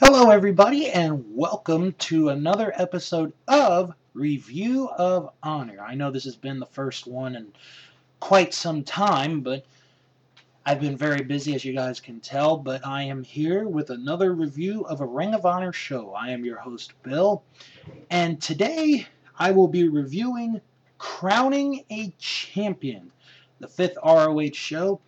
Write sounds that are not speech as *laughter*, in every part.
Hello, everybody, and welcome to another episode of Review of Honor. I know this has been the first one in quite some time, but I've been very busy, as you guys can tell. But I am here with another review of a Ring of Honor show. I am your host, Bill, and today I will be reviewing Crowning a Champion, the fifth ROH show.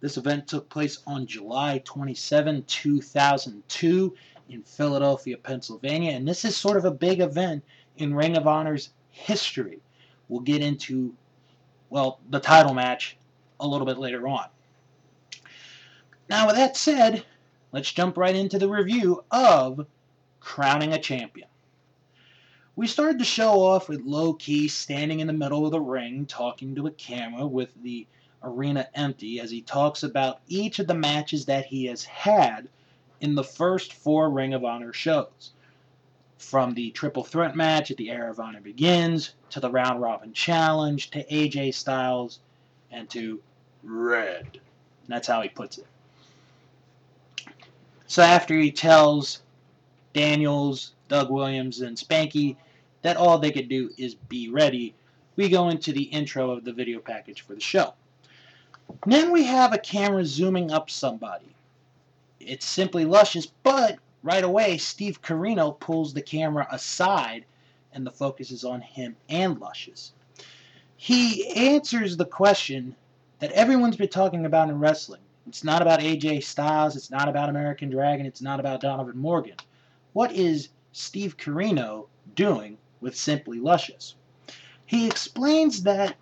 This event took place on July 27, 2002 in Philadelphia, Pennsylvania. And this is sort of a big event in Ring of Honor's history. We'll get into, well, the title match a little bit later on. Now, with that said, let's jump right into the review of Crowning a Champion. We started the show off with Low Ki standing in the middle of the ring talking to a camera with the arena empty as he talks about each of the matches that he has had in the first four Ring of Honor shows. From the triple threat match at the Era of Honor Begins, to the Round Robin Challenge, to AJ Styles, and to Red. And that's how he puts it. So after he tells Daniels, Doug Williams, and Spanky that all they could do is be ready, we go into the intro of the video package for the show. Then we have a camera zooming up somebody it's simply luscious, but right away Steve Corino pulls the camera aside and the focus is on him and Luscious. He answers the question that everyone's been talking about in wrestling. It's not about AJ Styles, it's not about American Dragon, it's not about Donovan Morgan. What is Steve Corino doing with Simply Luscious? He explains that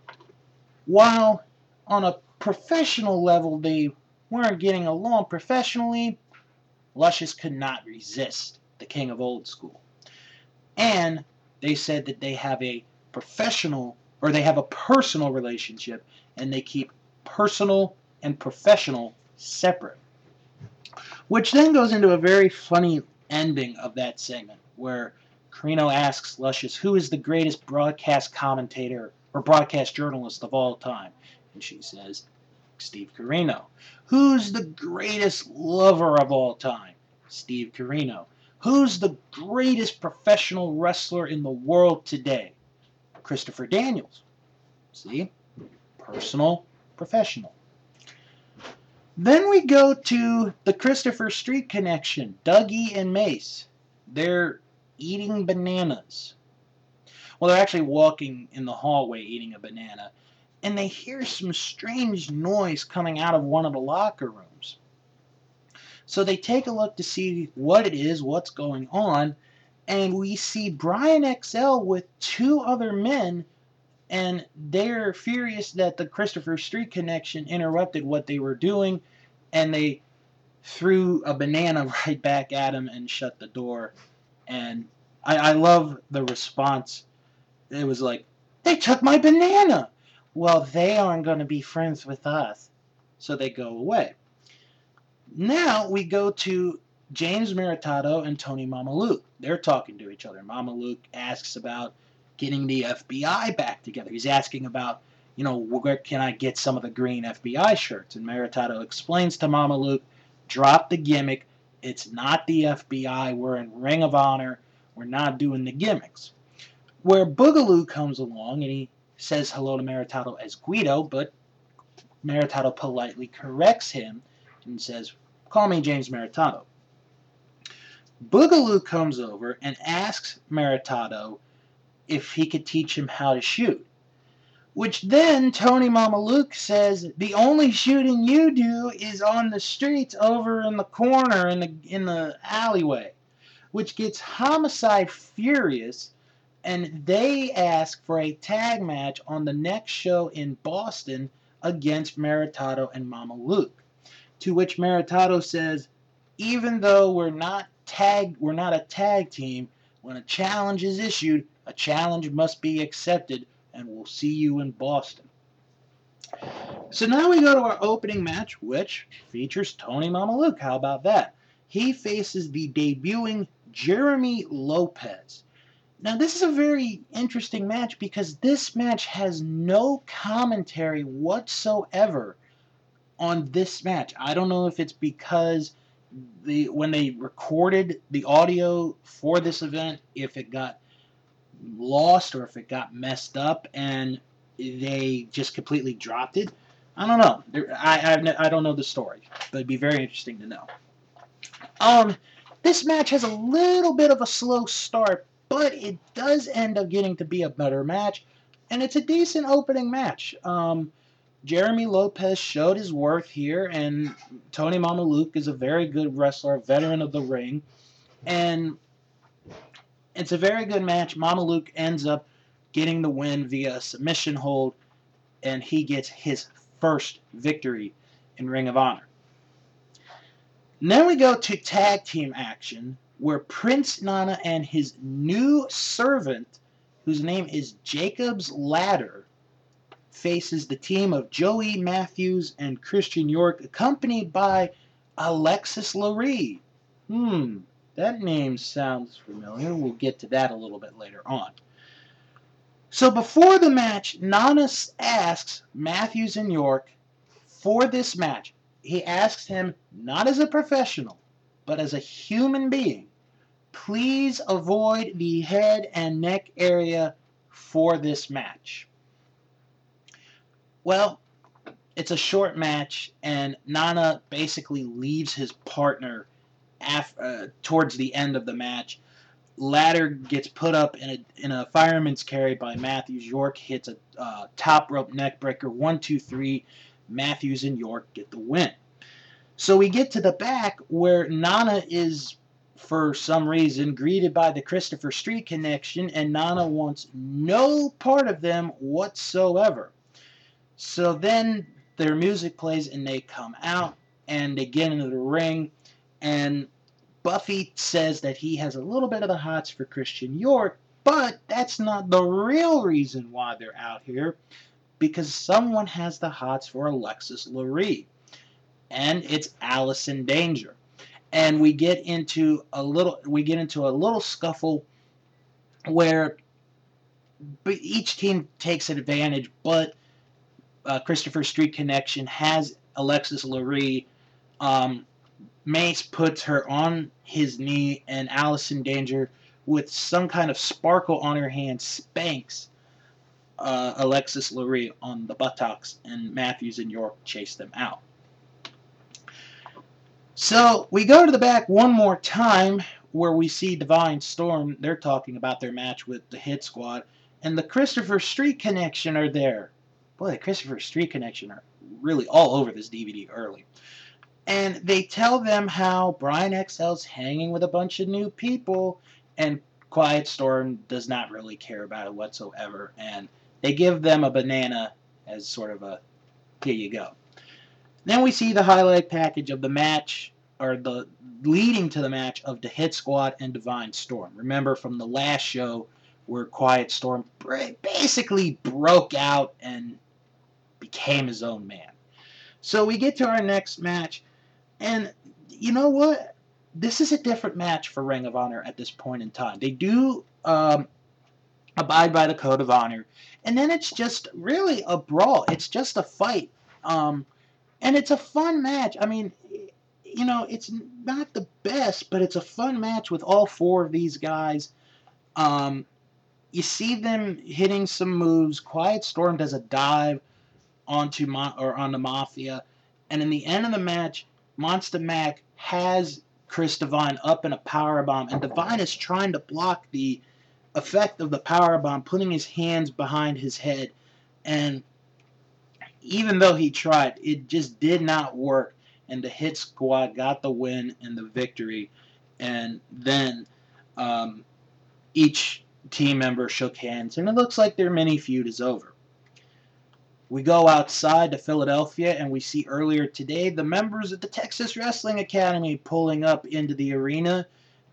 while on a professional level they weren't getting along professionally, Luscious could not resist the king of old school. And they said that they have a professional or they have a personal relationship and they keep personal and professional separate. Which then goes into a very funny ending of that segment where Corino asks Luscious who is the greatest broadcast commentator or broadcast journalist of all time. And she says, Steve Corino. Who's the greatest lover of all time? Steve Corino. Who's the greatest professional wrestler in the world today? Christopher Daniels. See? Personal, professional. Then we go to the Christopher Street connection, Dougie and Mace. They're eating bananas. Well, they're actually walking in the hallway eating a banana and they hear some strange noise coming out of one of the locker rooms. So they take a look to see what it is, what's going on, and we see Brian XL with two other men, and they're furious that the Christopher Street connection interrupted what they were doing, and they threw a banana *laughs* right back at him and shut the door. And I, I love the response. It was like, they took my banana well, they aren't going to be friends with us. So they go away. Now we go to James Maritato and Tony Mamaluke. They're talking to each other. Mamaluke asks about getting the FBI back together. He's asking about, you know, where can I get some of the green FBI shirts? And Maritato explains to Mamaluke, drop the gimmick. It's not the FBI. We're in Ring of Honor. We're not doing the gimmicks. Where Boogaloo comes along and he says hello to Maritato as Guido, but Maritato politely corrects him and says, Call me James Maritato. Boogaloo comes over and asks Maritato if he could teach him how to shoot. Which then Tony Mamaluke says the only shooting you do is on the streets over in the corner in the in the alleyway. Which gets Homicide furious and they ask for a tag match on the next show in Boston against Maritato and Mamaluke. To which Maritato says, even though we're not tag we're not a tag team, when a challenge is issued, a challenge must be accepted, and we'll see you in Boston. So now we go to our opening match, which features Tony Mamaluke. How about that? He faces the debuting Jeremy Lopez. Now, this is a very interesting match because this match has no commentary whatsoever on this match. I don't know if it's because the when they recorded the audio for this event, if it got lost or if it got messed up and they just completely dropped it. I don't know. I I've, I don't know the story, but it'd be very interesting to know. Um, this match has a little bit of a slow start, but it does end up getting to be a better match, and it's a decent opening match. Um, Jeremy Lopez showed his worth here, and Tony Mamaluke is a very good wrestler, veteran of the ring, and it's a very good match. Mamaluke ends up getting the win via submission hold, and he gets his first victory in Ring of Honor. Then we go to tag team action, where Prince Nana and his new servant, whose name is Jacob's Ladder, faces the team of Joey Matthews and Christian York, accompanied by Alexis Laree. Hmm, that name sounds familiar. We'll get to that a little bit later on. So before the match, Nana asks Matthews and York for this match. He asks him not as a professional, but as a human being. Please avoid the head and neck area for this match. Well, it's a short match, and Nana basically leaves his partner uh, towards the end of the match. Ladder gets put up in a in a fireman's carry by Matthews. York hits a uh, top rope neckbreaker. One, two, three. Matthews and York get the win. So we get to the back where Nana is, for some reason, greeted by the Christopher Street connection, and Nana wants no part of them whatsoever. So then their music plays and they come out and they get into the ring and Buffy says that he has a little bit of the hots for Christian York, but that's not the real reason why they're out here because someone has the hots for Alexis Laree and it's Allison Danger. And we get into a little we get into a little scuffle where each team takes advantage, but uh, Christopher Street Connection has Alexis Laree. Um, Mace puts her on his knee, and Allison Danger, with some kind of sparkle on her hand, spanks uh, Alexis Laree on the buttocks, and Matthews and York chase them out. So we go to the back one more time where we see Divine Storm. They're talking about their match with the Hit Squad, and the Christopher Street Connection are there boy, the Christopher Street connection are really all over this DVD early. And they tell them how Brian XL's hanging with a bunch of new people, and Quiet Storm does not really care about it whatsoever. And they give them a banana as sort of a here you go. Then we see the highlight package of the match, or the leading to the match of the Hit Squad and Divine Storm. Remember from the last show where Quiet Storm basically broke out and became his own man. So we get to our next match, and you know what? This is a different match for Ring of Honor at this point in time. They do um, abide by the code of honor, and then it's just really a brawl. It's just a fight, um, and it's a fun match. I mean, you know, it's not the best, but it's a fun match with all four of these guys. Um, you see them hitting some moves. Quiet Storm does a dive onto Ma- or on the Mafia, and in the end of the match, Monster Mac has Chris Divine up in a power bomb, and Divine is trying to block the effect of the power bomb, putting his hands behind his head, and even though he tried, it just did not work, and the Hit Squad got the win and the victory, and then um, each team member shook hands, and it looks like their mini feud is over. We go outside to Philadelphia and we see earlier today the members of the Texas Wrestling Academy pulling up into the arena.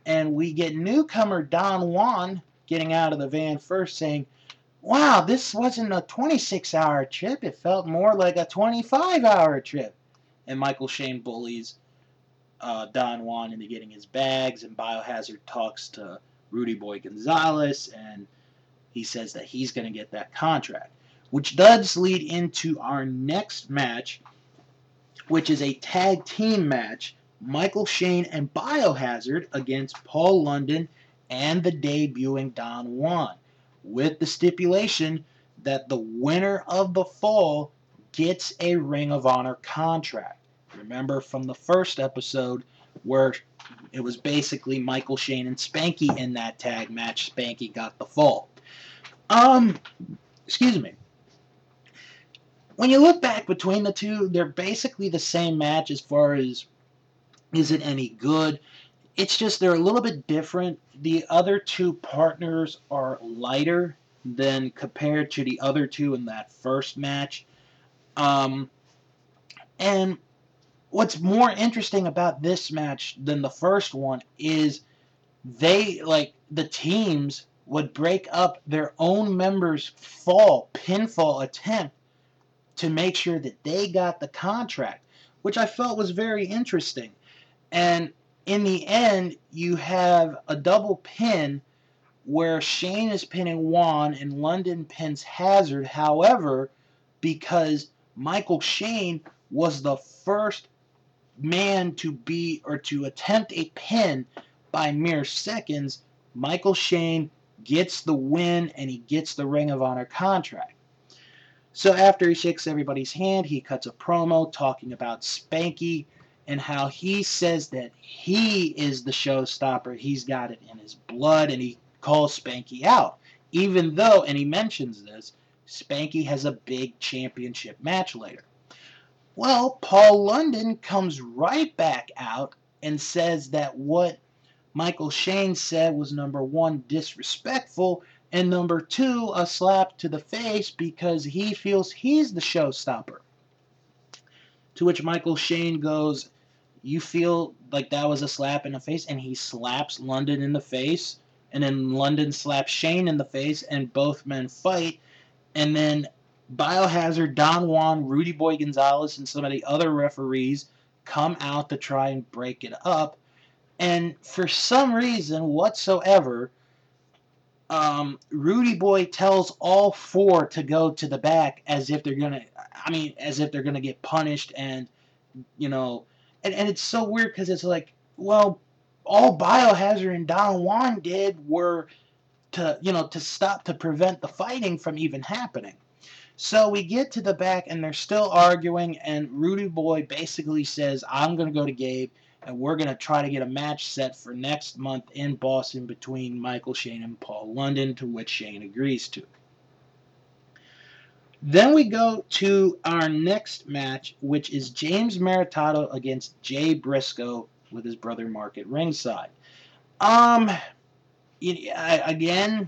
And we get newcomer Don Juan getting out of the van first saying, Wow, this wasn't a 26 hour trip. It felt more like a 25 hour trip. And Michael Shane bullies uh, Don Juan into getting his bags, and Biohazard talks to Rudy Boy Gonzalez, and he says that he's going to get that contract which does lead into our next match, which is a tag team match Michael Shane and Biohazard against Paul London and the debuting Don Juan, with the stipulation that the winner of the fall gets a Ring of Honor contract. Remember from the first episode where it was basically Michael Shane and Spanky in that tag match. Spanky got the fall. Um, excuse me. When you look back between the two, they're basically the same match as far as is it any good. It's just they're a little bit different. The other two partners are lighter than compared to the other two in that first match. Um, and what's more interesting about this match than the first one is they like the teams would break up their own members' fall pinfall attempt to make sure that they got the contract, which I felt was very interesting. And in the end, you have a double pin where Shane is pinning Juan and London pins Hazard. However, because Michael Shane was the first man to be or to attempt a pin by mere seconds, Michael Shane gets the win and he gets the Ring of Honor contract. So after he shakes everybody's hand, he cuts a promo talking about Spanky and how he says that he is the showstopper. He's got it in his blood and he calls Spanky out. Even though, and he mentions this, Spanky has a big championship match later. Well, Paul London comes right back out and says that what Michael Shane said was number one, disrespectful, and number two, a slap to the face because he feels he's the showstopper. To which Michael Shane goes, You feel like that was a slap in the face? And he slaps London in the face, and then London slaps Shane in the face, and both men fight. And then Biohazard, Don Juan, Rudy Boy Gonzalez, and some of the other referees come out to try and break it up. And for some reason whatsoever, um, Rudy Boy tells all four to go to the back as if they're gonna. I mean, as if they're gonna get punished, and you know, and and it's so weird because it's like, well, all Biohazard and Don Juan did were to you know to stop to prevent the fighting from even happening. So we get to the back and they're still arguing, and Rudy Boy basically says, I'm going to go to Gabe and we're going to try to get a match set for next month in Boston between Michael Shane and Paul London, to which Shane agrees to. Then we go to our next match, which is James Maritato against Jay Briscoe with his brother Mark at ringside. Um, again,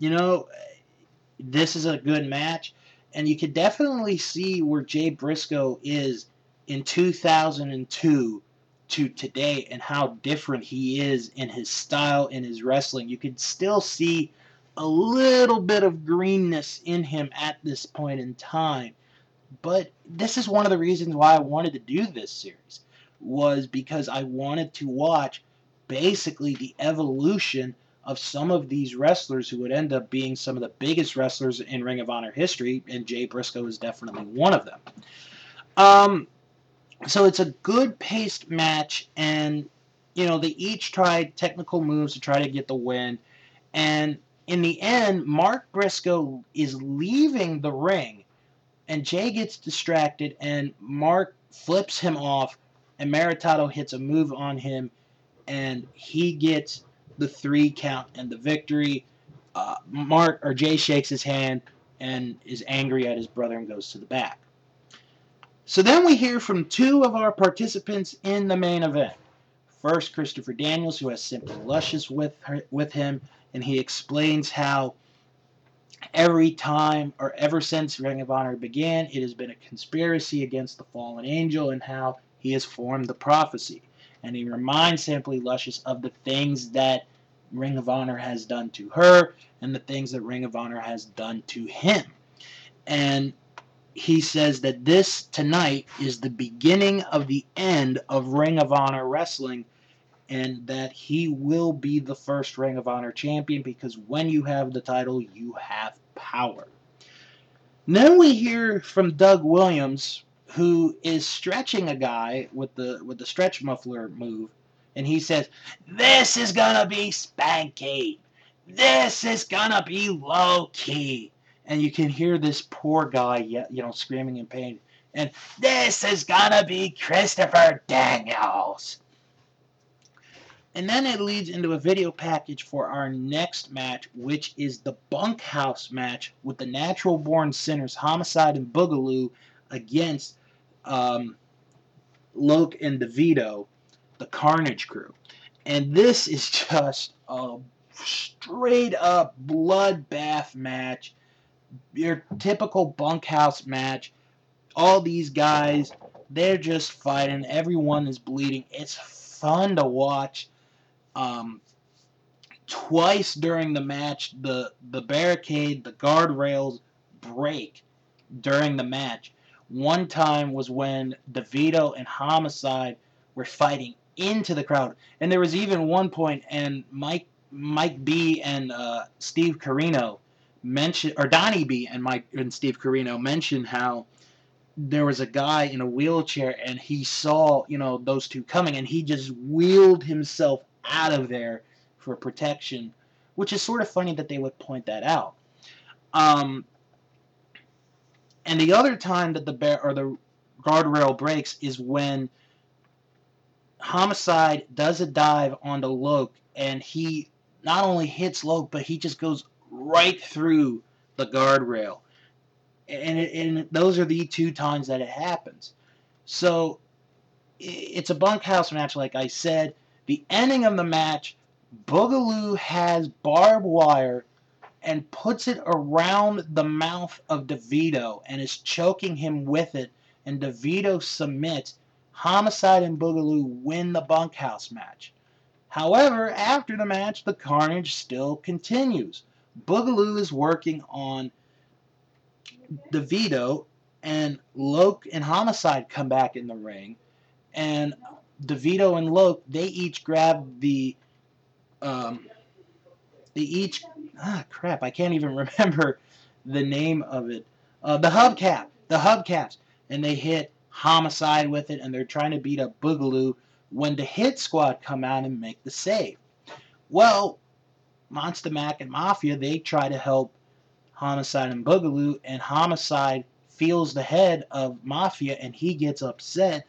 you know, this is a good match and you could definitely see where Jay Briscoe is in 2002 to today and how different he is in his style in his wrestling. You could still see a little bit of greenness in him at this point in time. But this is one of the reasons why I wanted to do this series was because I wanted to watch basically the evolution of some of these wrestlers who would end up being some of the biggest wrestlers in Ring of Honor history, and Jay Briscoe is definitely one of them. Um, so it's a good paced match, and you know they each tried technical moves to try to get the win, and in the end, Mark Briscoe is leaving the ring, and Jay gets distracted, and Mark flips him off, and Maritato hits a move on him, and he gets the three count and the victory. Uh, Mark or Jay shakes his hand and is angry at his brother and goes to the back. So then we hear from two of our participants in the main event. First, Christopher Daniels, who has Simply Luscious with her, with him, and he explains how every time or ever since Ring of Honor began, it has been a conspiracy against the fallen angel and how he has formed the prophecy and he reminds Simply Luscious of the things that Ring of Honor has done to her and the things that Ring of Honor has done to him. And he says that this tonight is the beginning of the end of Ring of Honor wrestling and that he will be the first Ring of Honor champion because when you have the title, you have power. Then we hear from Doug Williams, who is stretching a guy with the with the stretch muffler move, and he says, "This is gonna be Spanky. This is gonna be Low Ki." And you can hear this poor guy, you know, screaming in pain. And this is gonna be Christopher Daniels. And then it leads into a video package for our next match, which is the bunkhouse match with the Natural Born Sinners, Homicide and Boogaloo against um, Loc and DeVito, the Carnage crew. And this is *laughs* just a straight up bloodbath match. Your typical bunkhouse match. All these guys, they're just fighting. Everyone is bleeding. It's fun to watch. Um, twice during the match, the the barricade, the guardrails break during the match. One time was when DeVito and Homicide were fighting into the crowd, and there was even one point, and Mike Mike B and uh, Steve Corino mentioned, or Donnie B and Mike and Steve Corino mentioned how there was a guy in a wheelchair and he saw you know those two coming and he just wheeled himself out of there for protection, which is sort of funny that they would point that out. Um, and the other time that the bear or the guardrail breaks is when Homicide does a dive onto Loc, and he not only hits Loc, but he just goes right through the guardrail. And, and those are the two times that it happens. So it's a bunkhouse match, like I said. The ending of the match, Boogaloo has barbed wire and puts it around the mouth of DeVito and is choking him with it, and DeVito submits. Homicide and Boogaloo win the bunkhouse match. However, after the match, the carnage still continues. Boogaloo is working on DeVito, and Loc and Homicide come back in the ring, and DeVito and Loc, they each grab the, um, they each, ah, crap, I can't even *laughs* remember the name of it. Uh, the hubcap, the hubcaps, and they hit Homicide with it, and they're trying to beat up Boogaloo when the Hit Squad come out and make the save. Well, Monster Mac and Mafia, they try to help Homicide and Boogaloo, and Homicide feels the head of Mafia, and he gets upset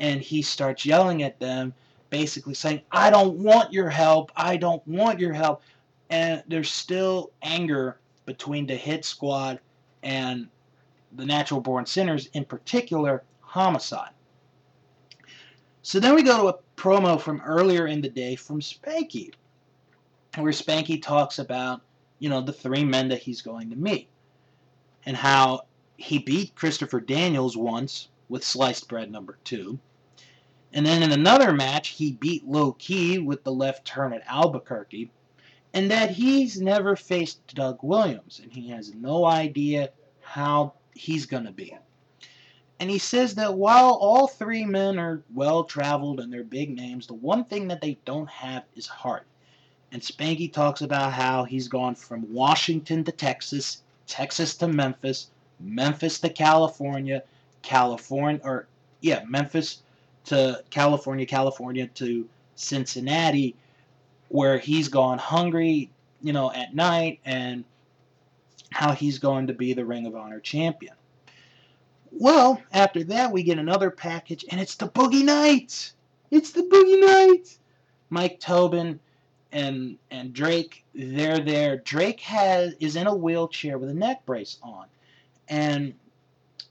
and he starts yelling at them, basically saying, I don't want your help, I don't want your help. And there's still anger between the hit squad and the natural born sinners, in particular, homicide. So then we go to a promo from earlier in the day from Spanky, where Spanky talks about, you know, the three men that he's going to meet, and how he beat Christopher Daniels once with sliced bread number two. And then in another match, he beat Low Ki with the left turn at Albuquerque. And that he's never faced Doug Williams, and he has no idea how he's going to be. And he says that while all three men are well traveled and they're big names, the one thing that they don't have is heart. And Spanky talks about how he's gone from Washington to Texas, Texas to Memphis, Memphis to California, California, or yeah, Memphis to California, California to Cincinnati, where he's gone hungry, you know, at night, and how he's going to be the Ring of Honor champion. Well, after that, we get another package, and it's the Boogie Knights. It's the Boogie Knights. Mike Tobin and and Drake, they're there. Drake has is in a wheelchair with a neck brace on, and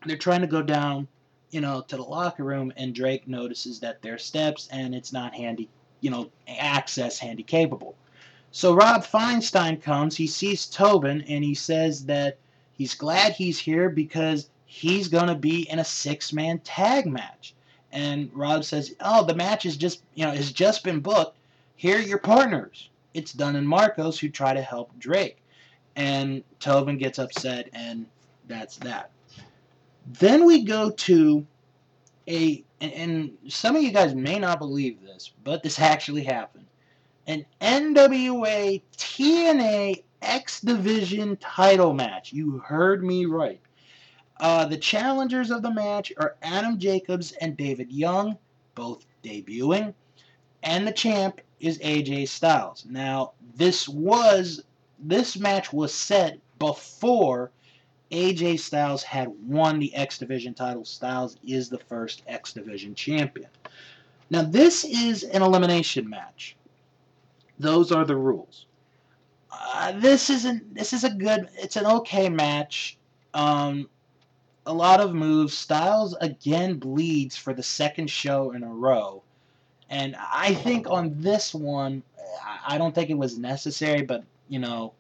they're trying to go down, you know, to the locker room, and Drake notices that there's steps and it's not handy, you know, access handy capable. So Rob Feinstein comes, he sees Tobin, and he says that he's glad he's here because he's going to be in a six-man tag match. And Rob says, "Oh, the match is just, you know, has just been booked. Here are your partners. It's Dunn and Marcos who try to help Drake." And Tobin gets upset, and that's that. Then we go to a, and, some of you guys may not believe this, but this *laughs* actually happened. An NWA TNA X Division title match. You heard me right. Uh, the challengers of the match are Adam Jacobs and David Young, both debuting, and the champ is AJ Styles. Now, this was this match was set before AJ Styles had won the X Division title. Styles is the first X Division champion. Now, this is an elimination match. Those are the rules. Uh, this isn't. This is a good. It's an okay match. Um, a lot of moves. Styles again bleeds for the second show in a row. And I think on this one, I don't think it was necessary, but, you know,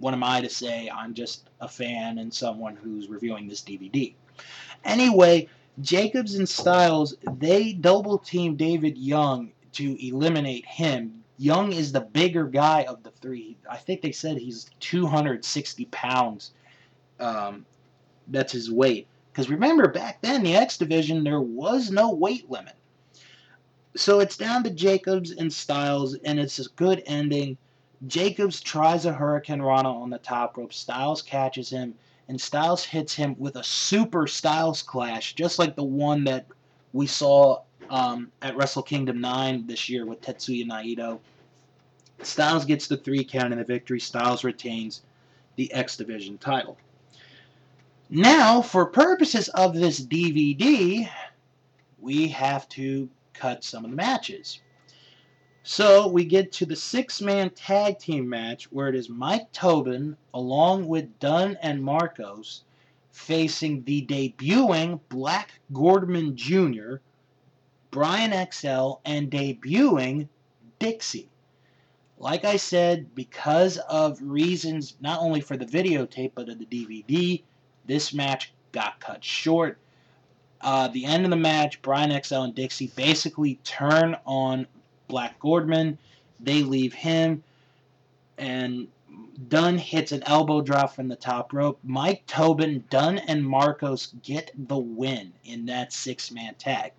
what am I to say? I'm just a fan and someone who's reviewing this DVD. Anyway, Jacobs and Styles, they double team David Young to eliminate him. Young is the bigger guy of the three. I think they said he's 260 pounds. Um, that's his weight. Because remember, back then, the X Division, there was no weight limit. So it's down to Jacobs and Styles, and it's a good ending. Jacobs tries a Hurricane Rana on the top rope. Styles catches him, and Styles hits him with a super Styles clash, just like the one that we saw um, at Wrestle Kingdom 9 this year with Tetsuya Naito. Styles gets the three count and the victory. Styles retains the X Division title. Now, for purposes of this DVD, we have to cut some of the matches. So we get to the six-man tag team match where it is Mike Tobin along with Dunn and Marcos facing the debuting Black Gordman Jr., Brian XL, and debuting Dixie. Like I said, because of reasons not only for the videotape but of the DVD, this match got cut short. Uh, the end of the match, Brian XL and Dixie basically turn on Black Gordman. They leave him, and Dunn hits an elbow drop from the top rope. Mike Tobin, Dunn, and Marcos get the win in that six man tag.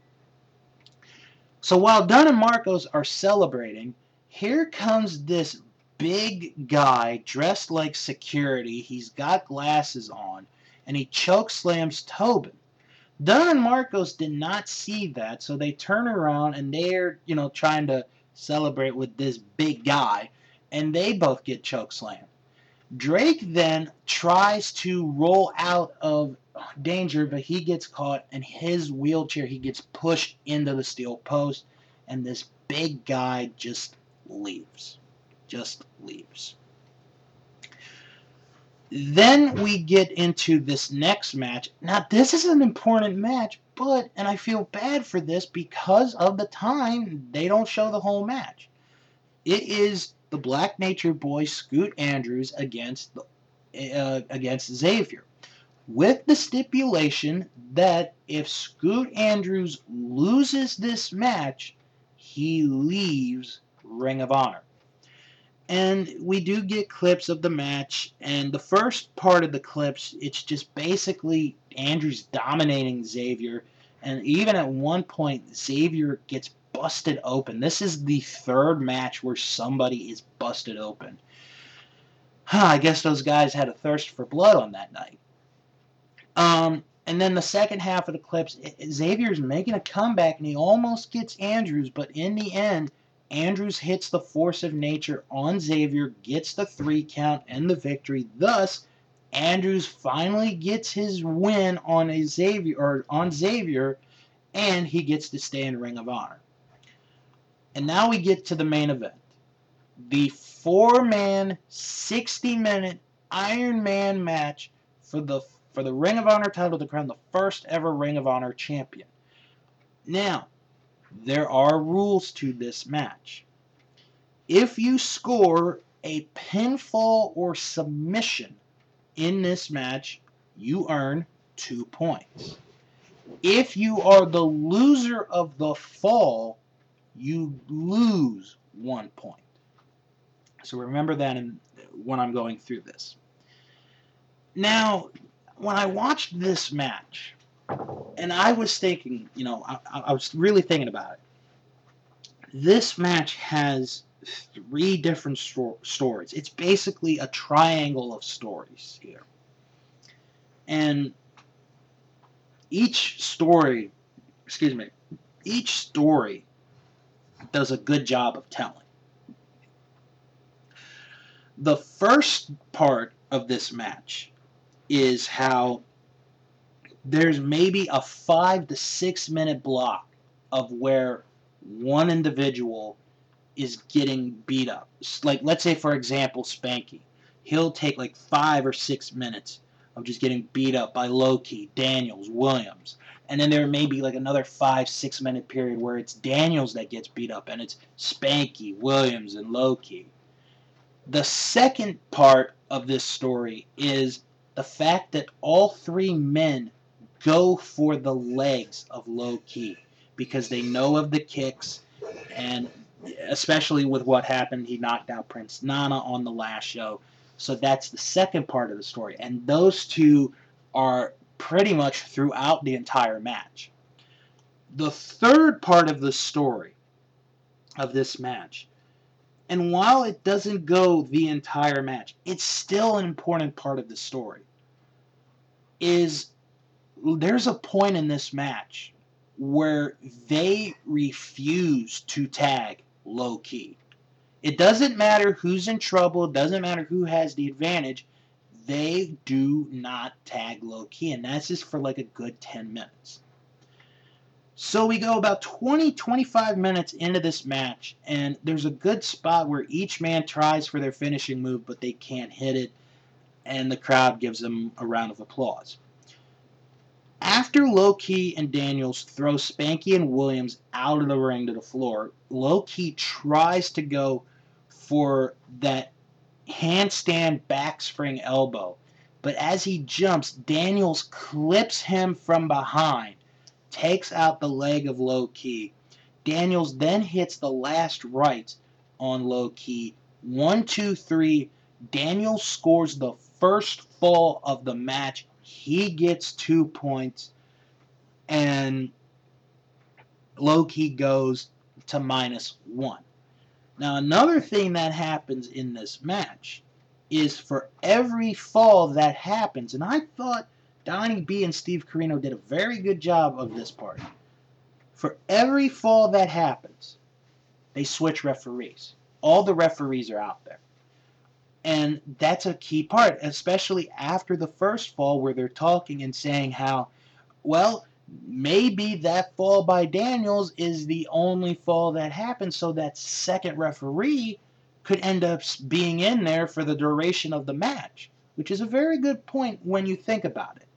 So while Dunn and Marcos are celebrating, here comes this big guy dressed like security. He's got glasses on, and he choke slams Tobin. Dunn and Marcos did not see that, so they turn around and they're, you know, trying to celebrate with this big guy, and they both get choke slammed. Drake then tries to roll out of danger, but he gets caught, and his wheelchair, he gets pushed into the steel post, and this big guy just leaves. Just leaves. Then we get into this next match. Now, this is an important match, but, and I feel bad for this because of the time, they don't show the whole match. It is the Black Nature Boy Scoot Andrews against uh, against Xavier, with the stipulation that if Scoot Andrews loses this match, he leaves Ring of Honor. And we do get clips of the match, and the first part of the clips, it's just basically Andrews dominating Xavier, and even at one point, Xavier gets busted open. This is the third match where somebody is busted open. Huh, I guess those guys had a thirst for blood on that night. Um, and then the second half of the clips, Xavier's making a comeback, and he almost gets Andrews, but in the end, Andrews hits the force of nature on Xavier, gets the three count and the victory. Thus, Andrews finally gets his win on Xavier or on Xavier, and he gets to stay in Ring of Honor. And now we get to the main event. The four-man, 60-minute Iron Man match for the for the Ring of Honor title to crown the first ever Ring of Honor champion. Now, there are rules to this match. If you score a pinfall or submission in this match, you earn two points. If you are the loser of the fall, you lose one point. So remember that in, when I'm going through this. Now, when I watched this match, and I was thinking, you know, I, I was really thinking about it. This match has three different sto- stories. It's basically a triangle of stories here. And each story, excuse me, each story does a good job of telling. The first part of this match is how there's maybe a five to six minute block of where one individual is getting beat up. Like, let's say, for example, Spanky. He'll take like five or six minutes of just getting beat up by Low Ki, Daniels, Williams. And then there may be like another five, six minute period where it's Daniels that gets beat up and it's Spanky, Williams, and Low Ki. The second part of this story is the fact that all three men go for the legs of Low Ki because they know of the kicks and especially with what happened, he knocked out Prince Nana on the last show. So that's the second part of the story. And those two are pretty much throughout the entire match. The third part of the story of this match, and while it doesn't go the entire match, it's still an important part of the story, is there's a point in this match where they refuse to tag Low Ki. It doesn't matter who's in trouble, it doesn't matter who has the advantage. They do not tag Low Ki, and that's just for like a good 10 minutes. So we go about 20 25 minutes into this match, and there's a good spot where each man tries for their finishing move, but they can't hit it, and the crowd gives them a round of applause. After Low Ki and Daniels throw Spanky and Williams out of the ring to the floor, Low Ki tries to go for that handstand back spring elbow. But as he jumps, Daniels clips him from behind, takes out the leg of Low Ki. Daniels then hits the last right on Low Ki. One, two, three. Daniels scores the first fall of the match he gets two points, and Low Ki goes to minus one. Now, another thing that happens in this match is for every fall that happens, and I thought Donnie B and Steve Corino did a very good job of this part. For every fall that happens, they switch referees. All the referees are out there. And that's a key part, especially after the first fall where they're talking and saying how, well, maybe that fall by Daniels is the only fall that happened, so that second referee could end up being in there for the duration of the match, which is a very good point when you think about it.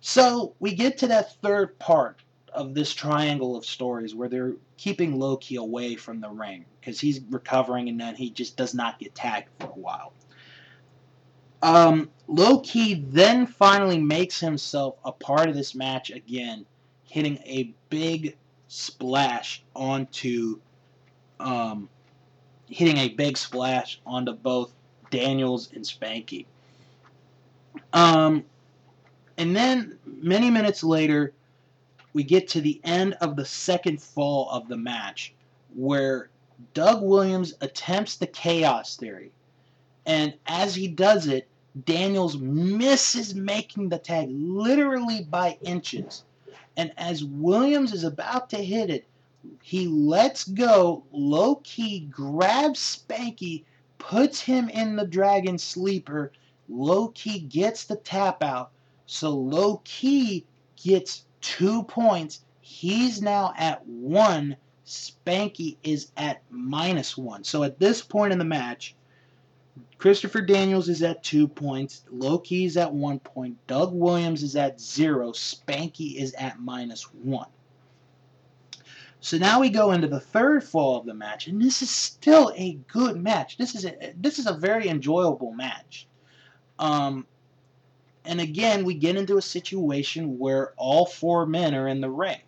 So we get to that third part of this triangle of stories where they're keeping Low Ki away from the ring because he's recovering and then he just does not get tagged for a while. Um, Low Ki then finally makes himself a part of this match again, hitting a big splash onto, um, hitting a big splash onto both Daniels and Spanky. Um, and then many minutes later, we get to the end of the second fall of the match where Doug Williams attempts the chaos theory. And as he does it, Daniels misses making the tag literally by inches. And as Williams is about to hit it, he lets go. Low Ki grabs Spanky, puts him in the dragon sleeper. Low Ki gets the tap out. So Low Ki gets two points. He's now at one. Spanky is at minus one. So at this point in the match, Christopher Daniels is at two points. Low Ki is at one point. Doug Williams is at zero. Spanky is at minus one. So now we go into the third fall of the match, and this is still a good match. This is a, this is a very enjoyable match. Um, and again, we get into a situation where all four men are in the ring.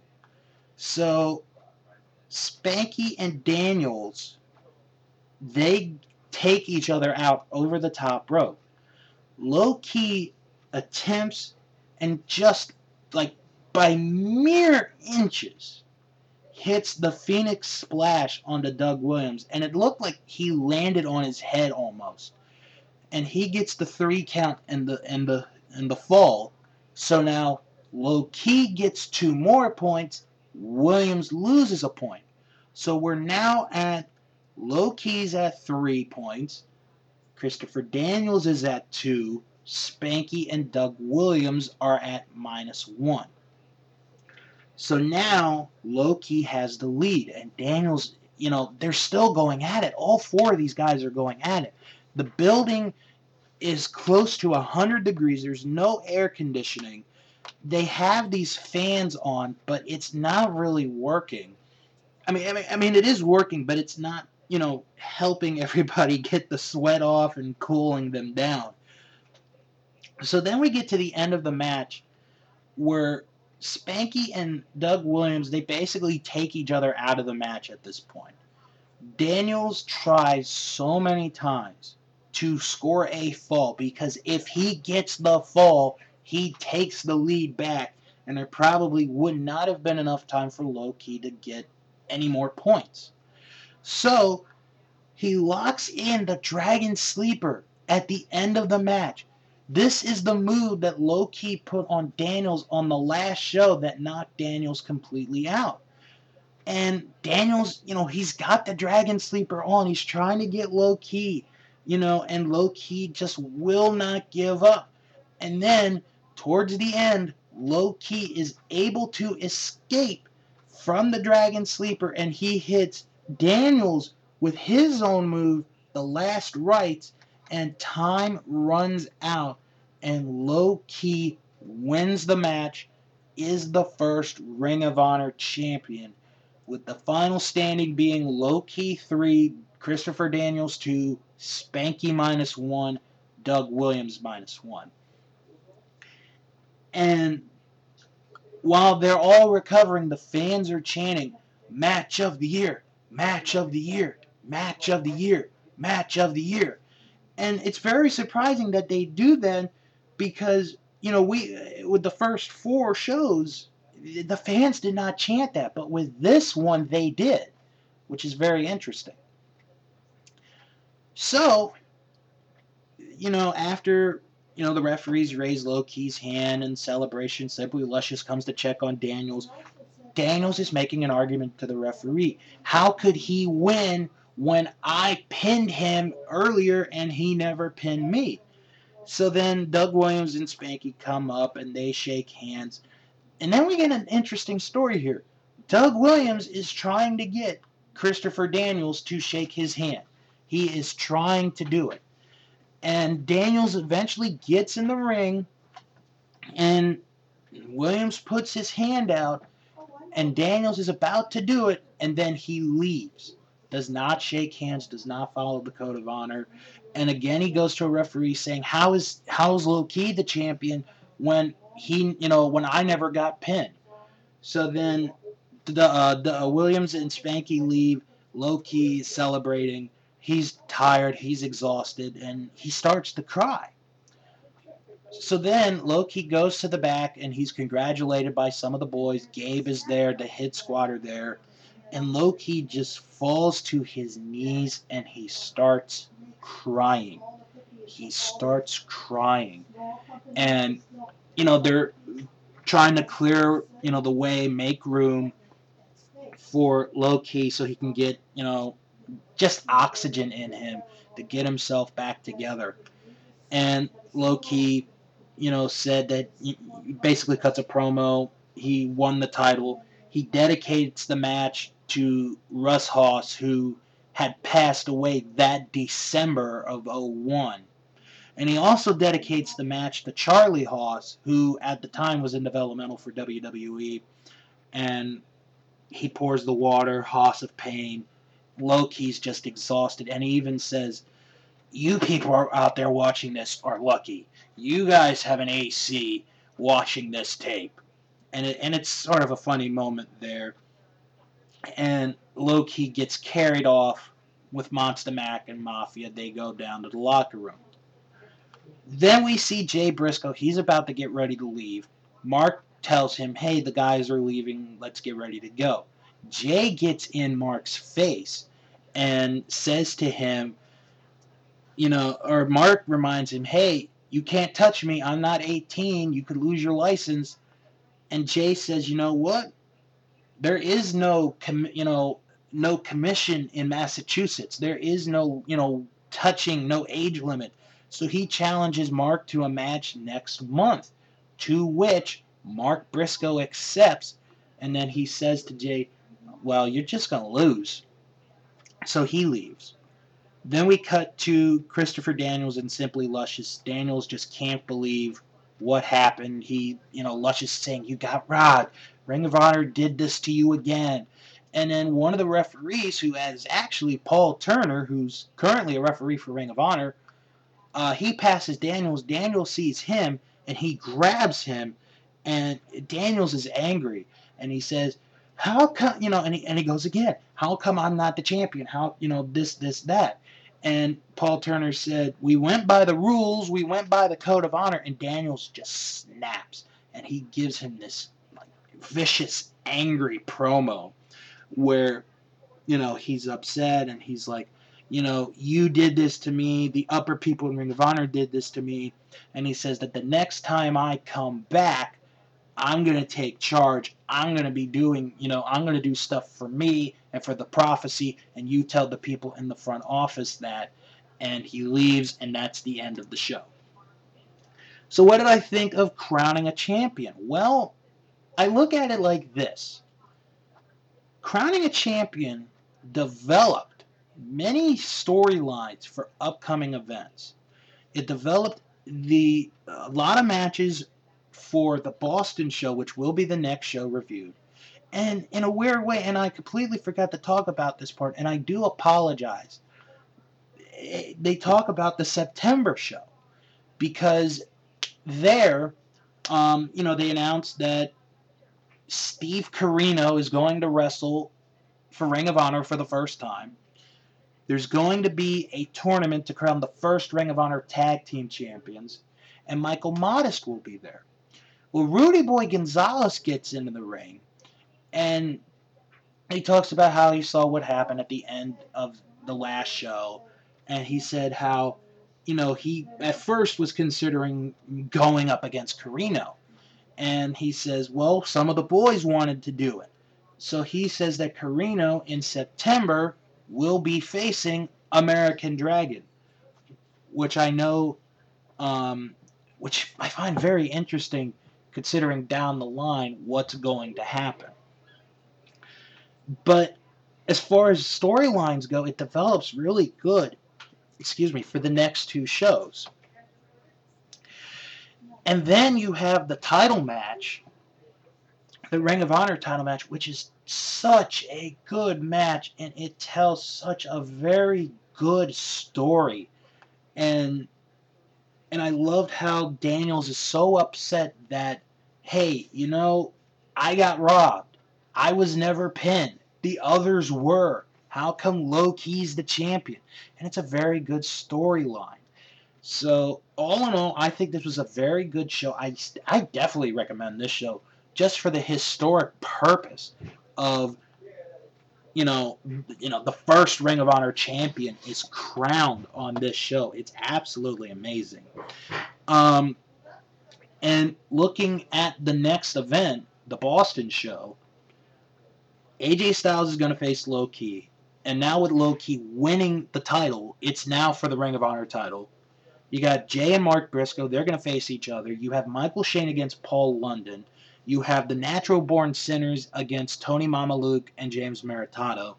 So Spanky and Daniels, they take each other out over the top rope. Low Ki attempts and just like by mere inches hits the Phoenix splash onto Doug Williams, and it looked like he landed on his head almost. And he gets the three count and the and the and the fall, So now Low Ki gets two more points. Williams loses a point. So we're now at Low Ki's at three points. Christopher Daniels is at two. Spanky and Doug Williams are at minus one. So now Low Ki has the lead, and Daniels, you know, they're still going at it. All four of these guys are going at it. The building is close to 100 degrees. There's no air conditioning. They have these fans on, but it's not really working. I mean, I mean, I mean, it is working, but it's not, you know, helping *laughs* everybody get the sweat off and cooling them down. So then we get to the end of the match where Spanky and Doug Williams, they basically take each other out of the match at this point. Daniels tries so many times to score a fall because if he gets the fall, he takes the lead back, and there probably would not have been enough time for Low Ki to get any more points. So he locks in the Dragon Sleeper at the end of the match. This is the move that Low Ki put on Daniels on the last show that knocked Daniels completely out. And Daniels, you know, he's got the Dragon Sleeper on. He's trying to get Low Ki, you know, and Low Ki just will not give up. And then towards the end, Low Ki is able to escape from the Dragon Sleeper and he hits Daniels with his own move, the last rites, and time runs out, and Low Ki wins the match, is the first Ring of Honor champion, with the final standing being Low Ki 3, Christopher Daniels 2, Spanky minus 1, Doug Williams minus 1. And while they're all recovering, the fans are chanting, Match of the Year, Match of the Year, Match of the Year, Match of the Year and it's very surprising that they do that because you know we with the first four shows the fans did not chant that but with this one they did which is very interesting so you know after you know the referees raise Low Ki's hand in celebration simply luscious comes to check on daniels daniels is making an argument to the referee how could he win when I pinned him earlier and he never pinned me. So then Doug Williams and Spanky come up and they shake hands. And then we get an interesting story here. Doug Williams is trying to get Christopher Daniels to shake his hand. He is trying to do it. And Daniels eventually gets in the ring and Williams puts his hand out and Daniels is about to do it and then he leaves does not shake hands, does not follow the code of honor. And again, he goes to a referee saying, "How is how is Low Ki the champion when he, you know, when I never got pinned?" So then, the uh, the uh, Williams and Spanky leave. Low Ki celebrating. He's tired. He's exhausted, and he starts to cry. So then Low Ki goes to the back and he's congratulated by some of the boys. Gabe is there, the squad are there and Low Ki just falls to his knees and he starts crying. He starts crying. And, you know, they're trying to clear, you know, the way, make room for Low Ki so he can get, you know, just oxygen in him to get himself back together. And Low Ki, you know, said that he basically cuts a promo. He won the title. He dedicates the match to Russ Haas, who had passed away that December of 01. And he also dedicates the match to Charlie Haas, who at the time was in developmental for WWE. And he pours the water, Haas of pain. Low Ki's just exhausted. And he even says, You people are out there watching this are lucky. You guys have an AC watching this tape. And, it, and it's sort of a funny moment there and Low Ki gets carried off with Monsta Mack and Mafia. They go down to the locker room. Then we see Jay Briscoe. He's about to get ready to leave. Mark tells him, hey, the guys are leaving. Let's get ready to go. Jay gets in Mark's face and says to him, you know, or Mark reminds him, hey, You can't touch me. I'm not 18. You could lose your license. And Jay says, you know what? There is no, com- you know, no commission in Massachusetts. There is no, you know, touching, no age limit. So he challenges Mark to a match next month, to which Mark Briscoe accepts. And then he says to Jay, well, you're just going to lose. So he leaves. Then we cut to Christopher Daniels and Simply Luscious. Daniels just can't believe what happened. He, you know, Luscious saying, You got robbed. Ring of Honor did this to you again. And then one of the referees, who is actually Paul Turner, who's currently a referee for Ring of Honor, uh, he passes Daniels. Daniels sees him and he grabs him, and Daniels is angry and he says, "How come you know?" And he, and he goes again, "How come I'm not the champion? How you know this this that?" And Paul Turner said, We went by the rules, we went by the code of honor, and Daniels just snaps and he gives him this like, vicious, angry promo where, you know, he's upset and he's like, you know, you did this to me, the upper people in Ring of Honor did this to me, and he says that the next time I come back, I'm going to take charge. I'm going to be doing, you know, I'm going to do stuff for me and for the prophecy, and you tell the people in the front office that. And he leaves, and that's the end of the show. So, what did I think of crowning a champion? Well, I look at it like this Crowning a champion developed many storylines for upcoming events. It developed the a lot of matches for the Boston show, which will be the next show reviewed. And in a weird way, and I completely forgot to talk about this part, and I do apologize. Eh, they talk about the September show because there, um, you know, they announced that Steve Corino is going to wrestle for Ring of Honor for the first time. There's going to be a tournament to crown the first Ring of Honor Tag Team Champions, and Michael Modest will be there. Well, Rudy Boy Gonzalez gets into the ring, and he talks about how he saw what happened at the end of the last show, and he said how, you know, he at first was considering going up against Corino, and he says, well, some of the boys wanted to do it. So he says that Corino in September will be facing American Dragon, which I know, um, which I find very interesting considering down the line what's going to happen. But as far as storylines go, it develops really good, excuse me, for the next two shows. And then you have the title match, the Ring of Honor title match, which is such a good match and it tells such a very good story. And and I loved how Daniels is so upset that, hey, you know, I got robbed. I was never pinned. The others were. How come Low Ki's the champion? And it's a very good storyline. So, all in all, I think this was a very good show. I, I definitely recommend this show just for the historic purpose of you know, you know, the first Ring of Honor champion is crowned on this show. It's absolutely amazing. Um, and looking at the next event, the Boston show, AJ Styles is going to face Low Ki. And now with Low Ki winning the title, it's now for the Ring of Honor title. You got Jay and Mark Briscoe. They're going to face each other. You have Michael Shane against Paul London. You have the Natural Born Sinners against Tony Mamaluke and James Maritato.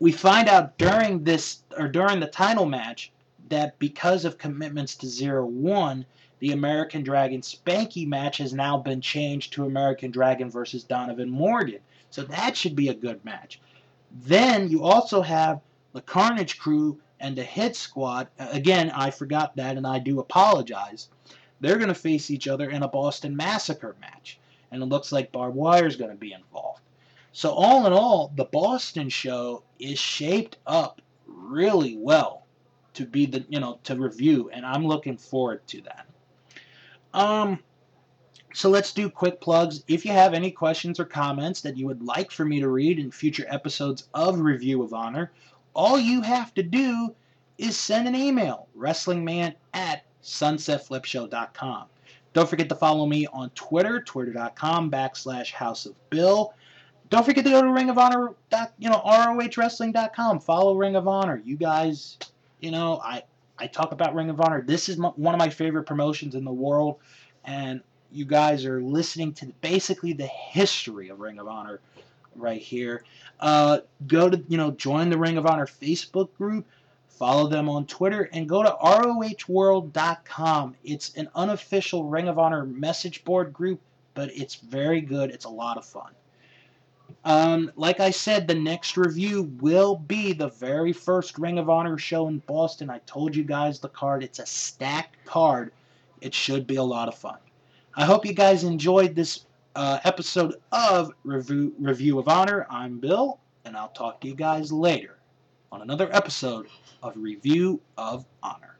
We find out during this or during the title match that because of commitments to Zero One, the American Dragon Spanky match has now been changed to American Dragon versus Donovan Morgan. So that should be a good match. Then you also have the Carnage Crew and the Hit Squad. Again, I forgot that and I do apologize. They're going to face each other in a Boston Massacre match. And it looks like barbed wire is going to be involved. So, all in all, the Boston show is shaped up really well to be the, you know, to review. And I'm looking forward to that. Um, so let's do quick plugs. If you have any questions or comments that you would like for me to read in future episodes of Review of Honor, all you have to do is send an email, wrestlingman at sunsetflipshow.com. Don't forget to follow me on Twitter, twitter.com backslash House of Bill. Don't forget to go to Ring of Honor, you know, ROHWrestling.com. Follow Ring of Honor. You guys, you know, I I talk about Ring of Honor. This is my, one of my favorite promotions in the world, and you guys are listening to basically the history of Ring of Honor right here. Uh, go to you know join the Ring of Honor Facebook group, follow them on Twitter, and go to ROHWorld.com. It's an unofficial Ring of Honor message board group, but it's very good. It's a lot of fun. Um, like I said, the next review will be the very first Ring of Honor show in Boston. I told you guys the card. It's a stacked card. It should be a lot of fun. I hope you guys enjoyed this uh, episode of Review, Review of Honor. I'm Bill, and I'll talk to you guys later on another episode of Review of Honor.